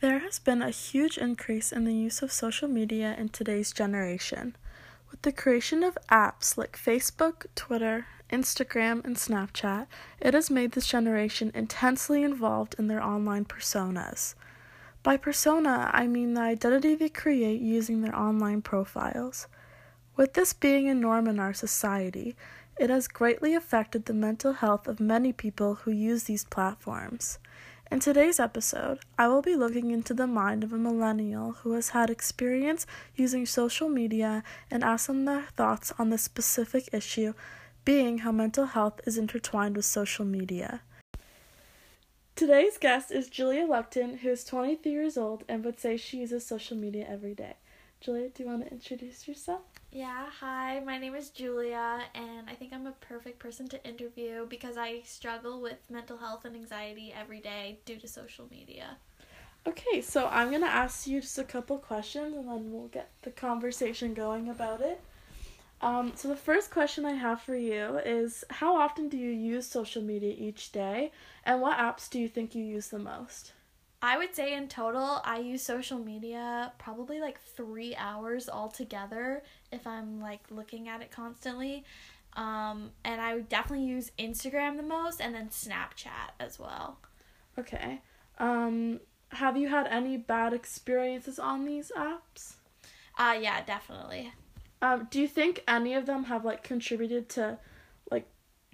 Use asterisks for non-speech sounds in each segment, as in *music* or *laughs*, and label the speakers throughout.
Speaker 1: There has been a huge increase in the use of social media in today's generation. With the creation of apps like Facebook, Twitter, Instagram, and Snapchat, it has made this generation intensely involved in their online personas. By persona, I mean the identity they create using their online profiles. With this being a norm in our society, it has greatly affected the mental health of many people who use these platforms. In today's episode, I will be looking into the mind of a millennial who has had experience using social media and ask them their thoughts on this specific issue, being how mental health is intertwined with social media. Today's guest is Julia Lupton, who is 23 years old and would say she uses social media every day. Julia, do you want to introduce yourself?
Speaker 2: Yeah, hi, my name is Julia, and I think I'm a perfect person to interview because I struggle with mental health and anxiety every day due to social media.
Speaker 1: Okay, so I'm going to ask you just a couple questions and then we'll get the conversation going about it. Um, so, the first question I have for you is How often do you use social media each day, and what apps do you think you use the most?
Speaker 2: I would say in total, I use social media probably like three hours altogether if I'm like looking at it constantly. Um, and I would definitely use Instagram the most and then Snapchat as well.
Speaker 1: Okay. Um, have you had any bad experiences on these apps?
Speaker 2: Uh, yeah, definitely.
Speaker 1: Um, do you think any of them have like contributed to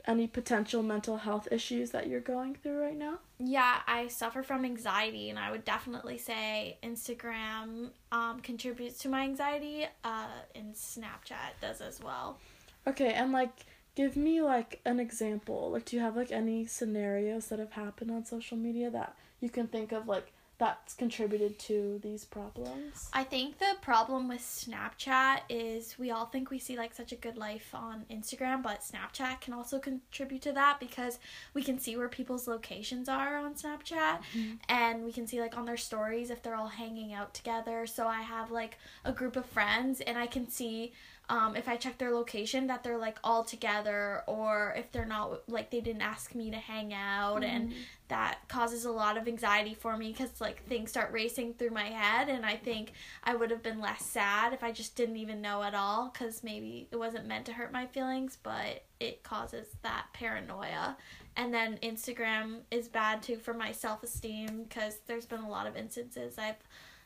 Speaker 1: any potential mental health issues that you're going through right now?
Speaker 2: Yeah, I suffer from anxiety, and I would definitely say Instagram um, contributes to my anxiety, uh, and Snapchat does as well.
Speaker 1: Okay, and like, give me like an example. Like, do you have like any scenarios that have happened on social media that you can think of, like, that's contributed to these problems?
Speaker 2: I think the problem with Snapchat is we all think we see like such a good life on Instagram, but Snapchat can also contribute to that because we can see where people's locations are on Snapchat mm-hmm. and we can see like on their stories if they're all hanging out together. So I have like a group of friends and I can see um, if I check their location that they're like all together or if they're not like they didn't ask me to hang out mm-hmm. and that causes a lot of anxiety for me because like things start racing through my head and I think I would have been less sad if I just didn't even know at all because maybe it wasn't meant to hurt my feelings but it causes that paranoia and then Instagram is bad too for my self-esteem because there's been a lot of instances I've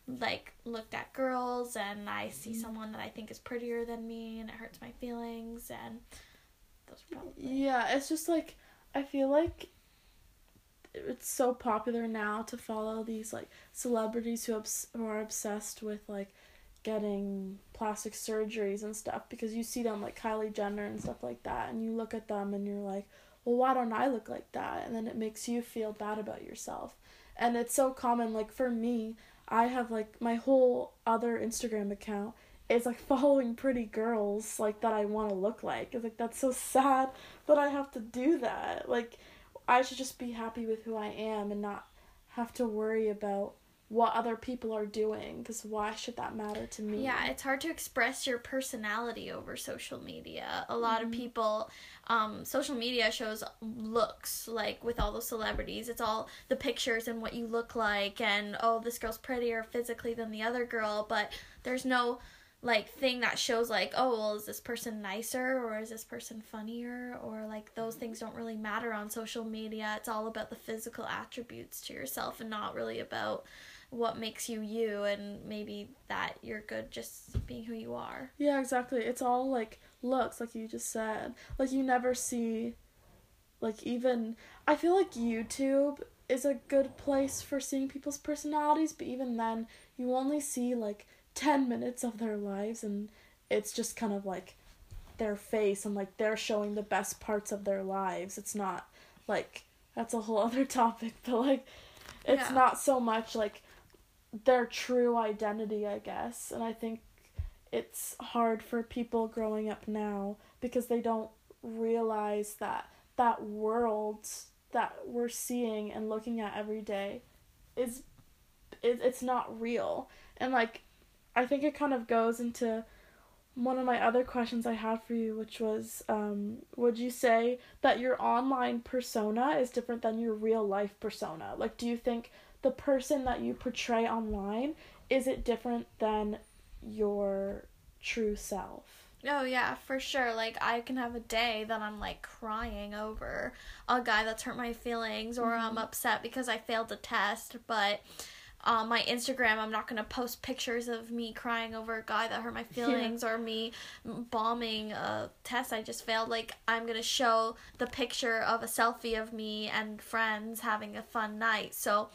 Speaker 2: like looked at girls and I see mm-hmm. someone that I think is prettier than me and it hurts my feelings and those probably
Speaker 1: Yeah, it's just like I feel like it's so popular now to follow these like celebrities who obs- who are obsessed with like getting plastic surgeries and stuff because you see them like Kylie Jenner and stuff like that and you look at them and you're like, "Well, why don't I look like that?" and then it makes you feel bad about yourself. And it's so common like for me, I have like my whole other Instagram account is like *laughs* following pretty girls like that I want to look like. It's like that's so sad that I have to do that. Like I should just be happy with who I am and not have to worry about what other people are doing because why should that matter to me?
Speaker 2: Yeah it's hard to express your personality over social media. A lot mm-hmm. of people um, social media shows looks like with all those celebrities. It's all the pictures and what you look like and oh this girl's prettier physically than the other girl but there's no like thing that shows like oh well is this person nicer or is this person funnier? Or like those things don't really matter on social media. It's all about the physical attributes to yourself and not really about what makes you you and maybe that you're good just being who you are.
Speaker 1: Yeah, exactly. It's all like looks like you just said. Like you never see like even I feel like YouTube is a good place for seeing people's personalities, but even then you only see like 10 minutes of their lives and it's just kind of like their face and like they're showing the best parts of their lives. It's not like that's a whole *laughs* other topic, but like it's yeah. not so much like their true identity, I guess. And I think it's hard for people growing up now because they don't realize that that world that we're seeing and looking at every day is it, it's not real. And like I think it kind of goes into one of my other questions I had for you, which was um, would you say that your online persona is different than your real life persona? Like, do you think the person that you portray online is it different than your true self
Speaker 2: Oh yeah, for sure. Like I can have a day that I'm like crying over a guy that's hurt my feelings or mm-hmm. I'm upset because I failed a test, but on my Instagram, I'm not gonna post pictures of me crying over a guy that hurt my feelings yeah. or me bombing a test I just failed. Like I'm gonna show the picture of a selfie of me and friends having a fun night. So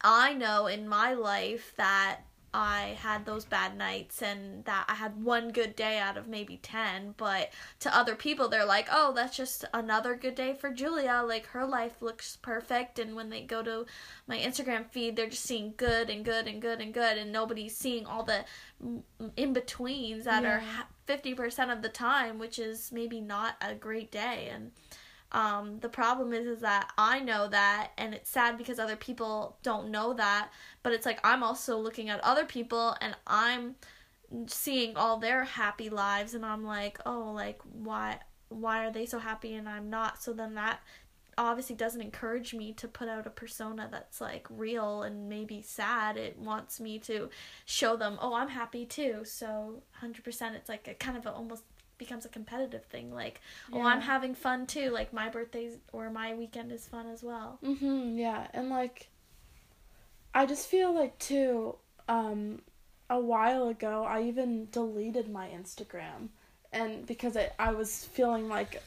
Speaker 2: I know in my life that I had those bad nights and that I had one good day out of maybe 10. But to other people, they're like, oh, that's just another good day for Julia. Like, her life looks perfect. And when they go to my Instagram feed, they're just seeing good and good and good and good. And nobody's seeing all the in betweens that yeah. are 50% of the time, which is maybe not a great day. And um, the problem is is that I know that and it's sad because other people don't know that, but it's like I'm also looking at other people and I'm seeing all their happy lives and I'm like, "Oh, like why why are they so happy and I'm not?" So then that obviously doesn't encourage me to put out a persona that's like real and maybe sad. It wants me to show them, "Oh, I'm happy too." So 100% it's like a kind of a almost becomes a competitive thing like yeah. oh i'm having fun too like my birthday's or my weekend is fun as well
Speaker 1: mhm yeah and like i just feel like too um a while ago i even deleted my instagram and because I, I was feeling like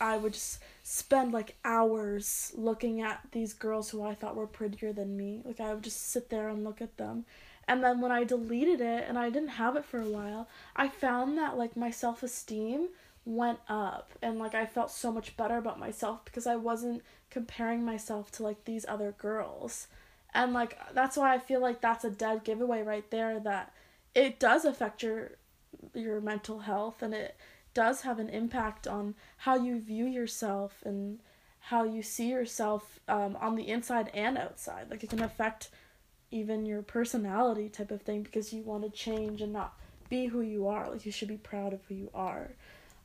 Speaker 1: i would just spend like hours looking at these girls who i thought were prettier than me like i would just sit there and look at them and then when I deleted it and I didn't have it for a while, I found that like my self esteem went up and like I felt so much better about myself because I wasn't comparing myself to like these other girls. And like that's why I feel like that's a dead giveaway right there that it does affect your your mental health and it does have an impact on how you view yourself and how you see yourself um, on the inside and outside. Like it can affect even your personality type of thing because you want to change and not be who you are. Like you should be proud of who you are.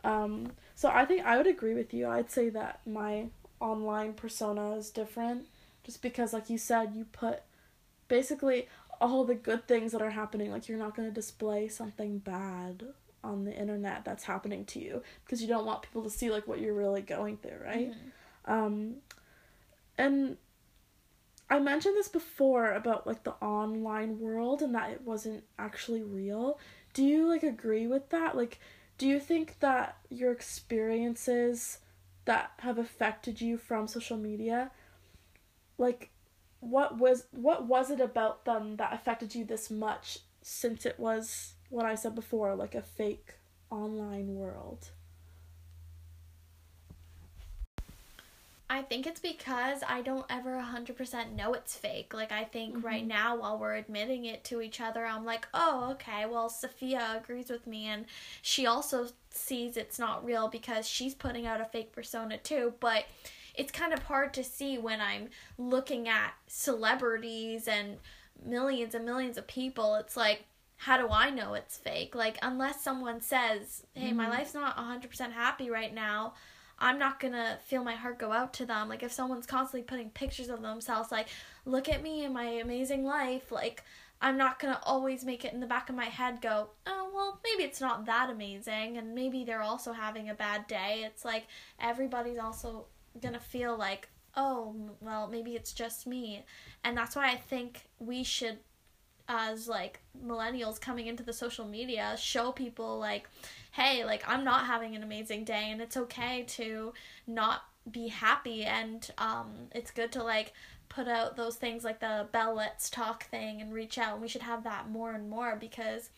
Speaker 1: Um, so I think I would agree with you. I'd say that my online persona is different just because like you said you put basically all the good things that are happening like you're not going to display something bad on the internet that's happening to you because you don't want people to see like what you're really going through, right? Mm-hmm. Um and I mentioned this before about like the online world and that it wasn't actually real. Do you like agree with that? Like do you think that your experiences that have affected you from social media like what was what was it about them that affected you this much since it was what I said before like a fake online world?
Speaker 2: I think it's because I don't ever 100% know it's fake. Like, I think mm-hmm. right now, while we're admitting it to each other, I'm like, oh, okay, well, Sophia agrees with me, and she also sees it's not real because she's putting out a fake persona too. But it's kind of hard to see when I'm looking at celebrities and millions and millions of people. It's like, how do I know it's fake? Like, unless someone says, hey, mm-hmm. my life's not 100% happy right now I'm not gonna feel my heart go out to them. Like if someone's constantly putting pictures of themselves, like, look at me and my amazing life, like I'm not gonna always make it in the back of my head go, oh well maybe it's not that amazing and maybe they're also having a bad day. It's like everybody's also gonna feel like, oh well maybe it's just me. And that's why I think we should as like millennials coming into the social media show people like hey, like I'm not having an amazing day and it's okay to not be happy and um it's good to like put out those things like the Bell Let's Talk thing and reach out. And we should have that more and more because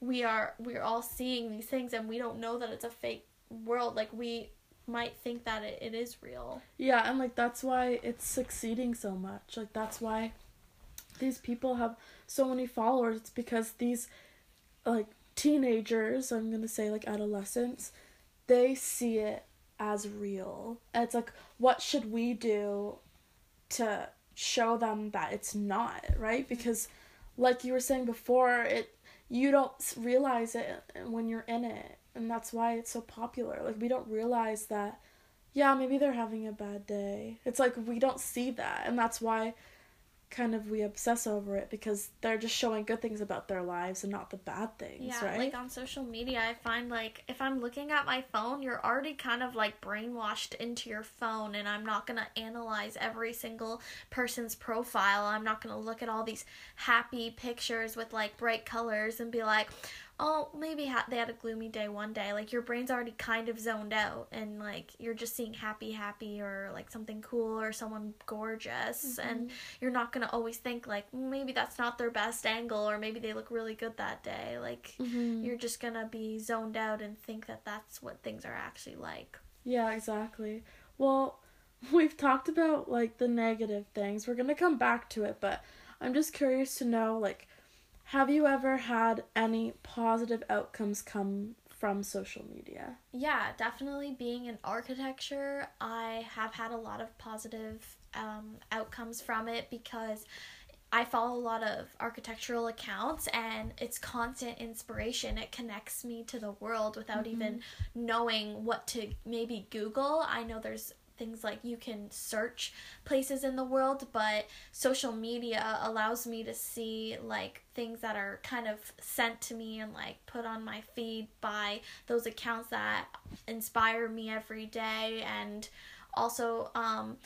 Speaker 2: we are we're all seeing these things and we don't know that it's a fake world. Like we might think that it, it is real.
Speaker 1: Yeah and like that's why it's succeeding so much. Like that's why these people have so many followers it's because these like teenagers, I'm to say like adolescents, they see it as real. It's like, what should we do to show them that it's not, right? Because, like you were saying before, it you don't realize it when you're in it, and that's why it's so popular. Like we don't realize that, yeah, maybe they're having a bad day. It's like we don't see that, and that's why kind of we obsess over it because they're just showing good things about their lives and not the bad things,
Speaker 2: yeah,
Speaker 1: right?
Speaker 2: like on social media, I find like if I'm looking at my phone, you're already kind of like brainwashed into your phone, and I'm not gonna analyze every single person's profile. I'm not gonna look at all these happy pictures with like bright colors and be like, oh, maybe ha- they had a gloomy day one day. Like your brain's already kind of zoned out, and like you're just seeing happy, happy, or like something cool or someone gorgeous,
Speaker 1: Mm-hmm.
Speaker 2: and you're not gonna always think like maybe that's not their best angle, or maybe they look really good that day. Like
Speaker 1: Mhm.
Speaker 2: you're just gonna be zoned out and think that that's what things are actually like.
Speaker 1: Yeah, exactly. Well, *laughs* we've talked about like the negative things. We're to come back to it, but I'm just curious to know like have you ever had any positive outcomes come from social media?
Speaker 2: Yeah, definitely being in architecture, I have had a lot of positive um, outcomes from it because I follow a lot of architectural accounts and it's constant inspiration. It connects me to the world without even knowing what to maybe Google. I know there's things like you can search places in the world, but social media allows me to see like things that are kind of sent to me and like put on my feed by those accounts that inspire me every day and also um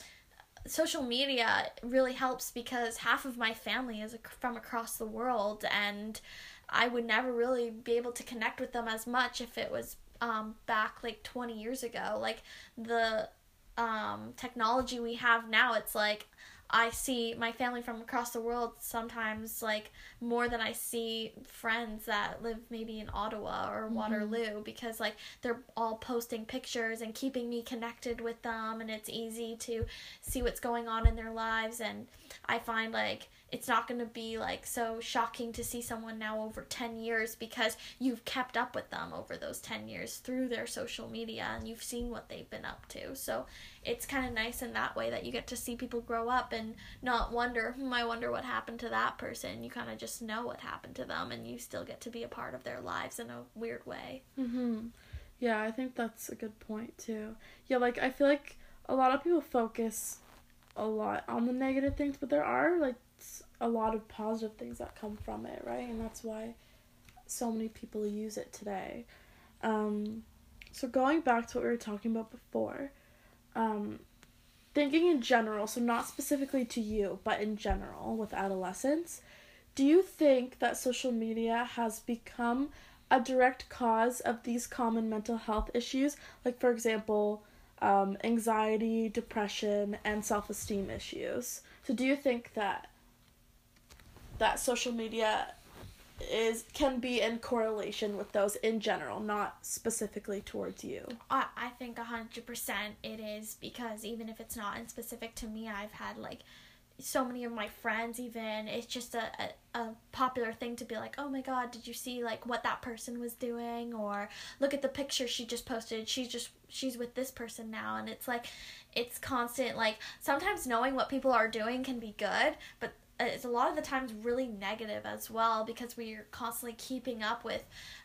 Speaker 2: social media really helps because half of my family is from across the world and I would never really be able to connect with them as much if it was um, back like 20 years ago. Like the um, technology we have now, it's like I see my family from across the world sometimes like more than I see friends that live maybe in Ottawa or Waterloo because like they're all posting pictures and keeping me connected with them and it's easy to see what's going on in their lives and I find like it's not going to be like so shocking to see someone now over 10 years because you've kept up with them over those 10 years through their social media and you've seen what they've been up to. So it's kind of nice in that way that you get to see people grow up and not wonder, hmm, I wonder what happened to that person. You kind of just know what happened to them and you still get to be a part of their lives in a weird way.
Speaker 1: Mhm. Yeah, I think that's a good point too. Yeah, like I feel like a lot of people focus a lot on the negative things, but there are like a lot of positive things that come from it, right? And that's why so many people use it today. Um, so going back to what we were talking about before, um, thinking in general, so not specifically to you, but in general with adolescents, do you think that social media has become a direct cause of these common mental health issues, like for example, um, anxiety, depression, and self-esteem issues? So do you think that that social media is can be in correlation with those in general, not specifically towards you?
Speaker 2: I, I think 100% it is because even if it's not in specific to me, I've had like so many of my friends even it's just a, a, a popular thing to be like oh my god did you see like what that person was doing? Or look at the picture she just posted. She's just she's with this person now. And it's like it's constant like sometimes knowing what people are doing can be good but it's a lot of the times really negative as well because we're constantly keeping up with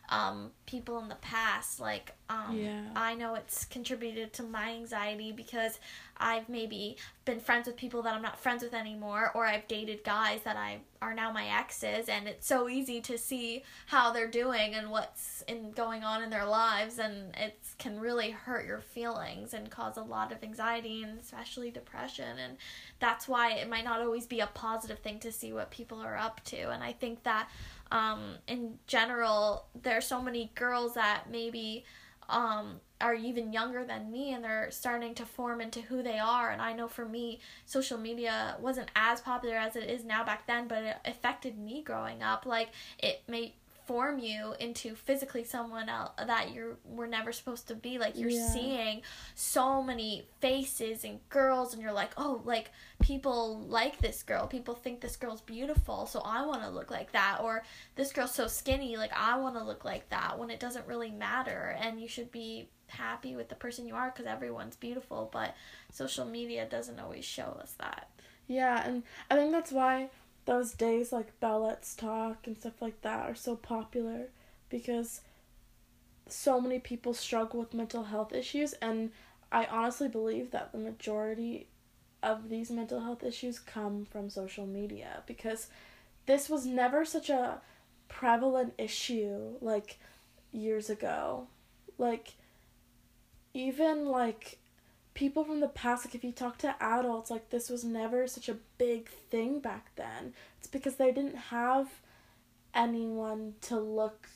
Speaker 2: um, people in the past like um,
Speaker 1: Yeah.
Speaker 2: i know it's contributed to my anxiety because i've maybe been friends with people that i'm not friends with anymore or i've dated guys that i are now my exes and it's so easy to see how they're doing and what's in going on in their lives and it can really hurt your feelings and cause a lot of anxiety and especially depression and that's why it might not always be a positive thing to see what people are up to and i think that um, in general there are so many girls that maybe um, are even younger than me and they're starting to form into who they are. And i know for me social media wasn't as popular as it is now back then but it affected me growing up. Like it may form you into physically someone else that you were never supposed to be. Like you're
Speaker 1: Yeah.
Speaker 2: seeing so many faces and girls and you're like oh like people like this girl. People think this girl's beautiful so i want to look like that. Or this girl's so skinny. Like i want to look like that when it doesn't really matter. And you should be happy with the person you are because everyone's beautiful but social media doesn't always show us that.
Speaker 1: Yeah, and I think that's why those days like Bell Let's Talk and stuff like that are so popular because so many people struggle with mental health issues and I honestly believe that the majority of these mental health issues come from social media because this was never such a prevalent issue like years ago. Like even like people from the past like if you talk to adults like this was never such a big thing back then. It's because they didn't have anyone to look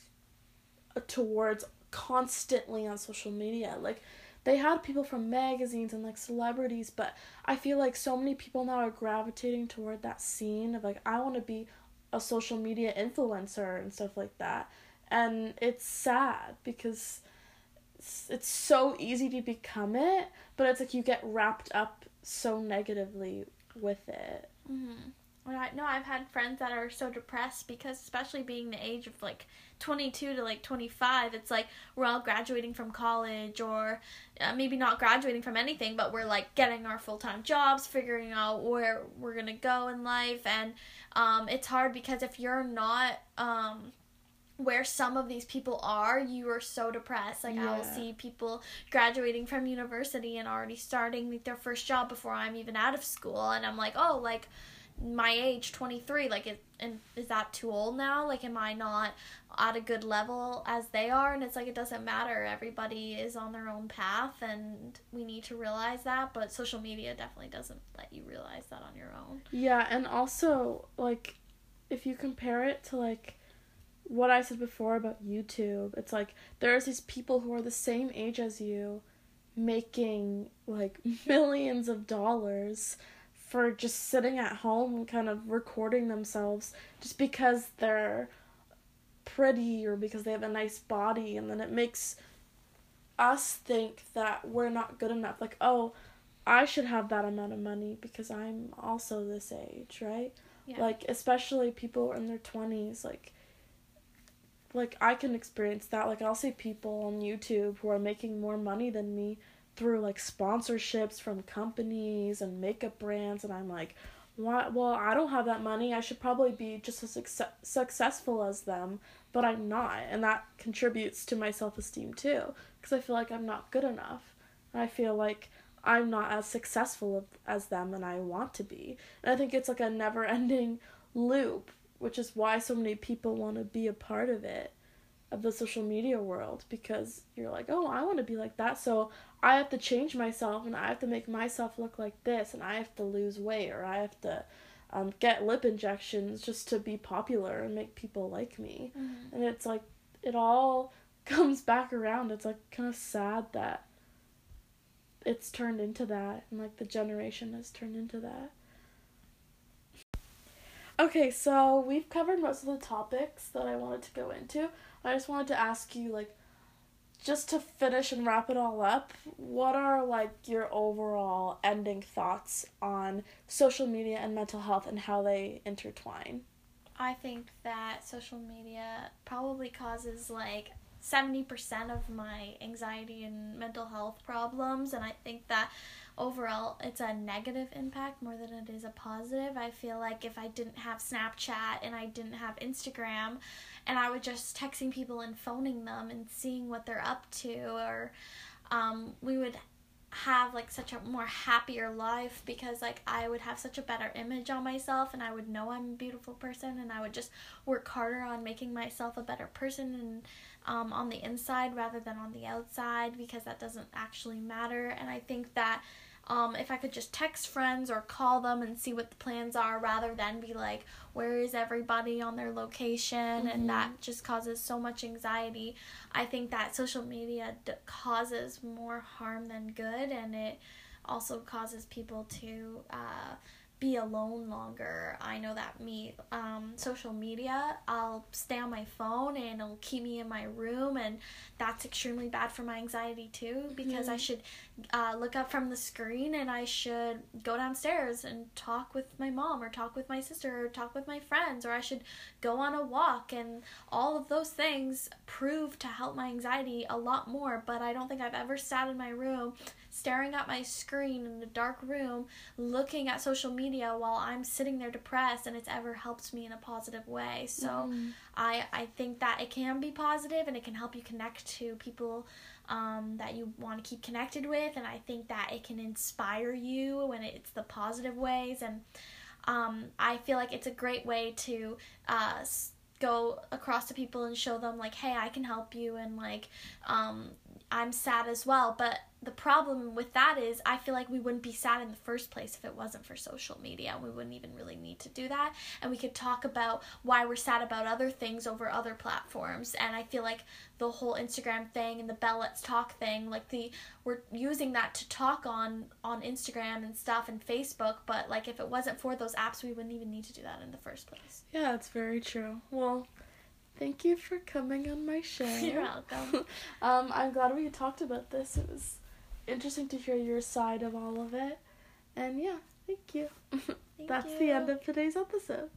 Speaker 1: uh, towards constantly on social media. Like they had people from magazines and like celebrities, but I feel like so many people now are gravitating toward that scene of like I want to be a social media influencer and stuff like that. And it's sad because it's, it's so easy to become it, but it's like you get wrapped up so negatively with it.
Speaker 2: Mm-hmm. I know I've had friends that are so depressed because, especially being the age of like 22 to like 25, it's like we're all graduating from college or uh, maybe not graduating from anything, but we're like getting our full time jobs, figuring out where we're gonna go in life, and um, it's hard because if you're not um, where some of these people are, you are so depressed. Like yeah. I'll see people graduating from university and already starting like, their first job before I'm even out of school, and I'm like, oh, like my age 23 like it and is that too old now like am i not at a good level as they are and it's like it doesn't matter everybody is on their own path and we need to realize that but social media definitely doesn't let you realize that on your own
Speaker 1: yeah and also like if you compare it to like what i said before about youtube it's like there's these people who are the same age as you making like *laughs* millions of dollars for just sitting at home and kind of recording themselves just because they're pretty or because they have a nice body and then it makes us think that we're not good enough like oh i should have that amount of money because i'm also this age right yeah. like especially people in their 20s like like i can experience that. Like i'll see people on youtube who are making more money than me through like sponsorships from companies and makeup brands and I'm like what well I don't have that money. I should probably be just as success- successful as them but I'm not. And that contributes to my self-esteem too because I feel like I'm not good enough. I feel like I'm not as successful as them and I want to be. And I think it's like a never-ending loop which is why so many people want to be a part of it of the social media world because you're like, oh, I want to be like that. So I have to change myself and I have to make myself look like this and I have to lose weight or I have to um, get lip injections just to be popular and make people like me. Mm-hmm. And it's like, it all *laughs* comes back around. It's like kind of sad that it's turned into that and like the generation has turned into that. Okay, so we've covered most of the topics that I wanted to go into. I just wanted to ask you, like, just to finish and wrap it all up, what are, like, your overall ending thoughts on social media and mental health and how they intertwine?
Speaker 2: I think that social media probably causes, like, 70% of my anxiety and mental health problems, and I think that overall it's a negative impact more than it is a positive. I feel like if I didn't have Snapchat and I didn't have Instagram and I was just texting people and phoning them and seeing what they're up to or um, we would have like such a more happier life because like I would have such a better image on myself and I would know I'm a beautiful person and I would just work harder on making myself a better person and um, on the inside rather than on the outside because that doesn't actually matter. And I think that um, if I could just text friends or call them and see what the plans are rather than be like, where is everybody on their location? Mm-hmm. And that just causes so much anxiety. I think that social media d- causes more harm than good, and it also causes people to uh, be alone longer. I know that me, um, social media, I'll stay on my phone and it'll keep me in my room, and that's extremely bad for my anxiety too because mm-hmm. I should uh, look up from the screen and I should go downstairs and talk with my mom or talk with my sister or talk with my friends or I should go on a walk, and all of those things prove to help my anxiety a lot more. But I don't think I've ever sat in my room staring at my screen in a dark room looking at social media while I'm sitting there depressed and it's ever helped me in a positive way. So
Speaker 1: Mhm.
Speaker 2: I I think that it can be positive and it can help you connect to people um, that you want to keep connected with and I think that it can inspire you when it's the positive ways and um, I feel like it's a great way to uh, go across to people and show them like hey I can help you and like um, I'm sad as well but the problem with that is I feel like we wouldn't be sad in the first place if it wasn't for social media. We wouldn't even really need to do that. And we could talk about why we're sad about other things over other platforms. And I feel like the whole Instagram thing and the Bell Let's Talk thing, like the we're using that to talk on on Instagram and stuff and Facebook, but like if it wasn't for those apps we wouldn't even need to do that in the first place.
Speaker 1: Yeah, that's very true. Well, thank you for coming on my show. *laughs*
Speaker 2: You're welcome. *laughs*
Speaker 1: um, I'm glad we talked about this. It was interesting to hear your side of all of it. And yeah, thank you. *laughs*
Speaker 2: Thank
Speaker 1: That's
Speaker 2: you.
Speaker 1: the end of today's episode.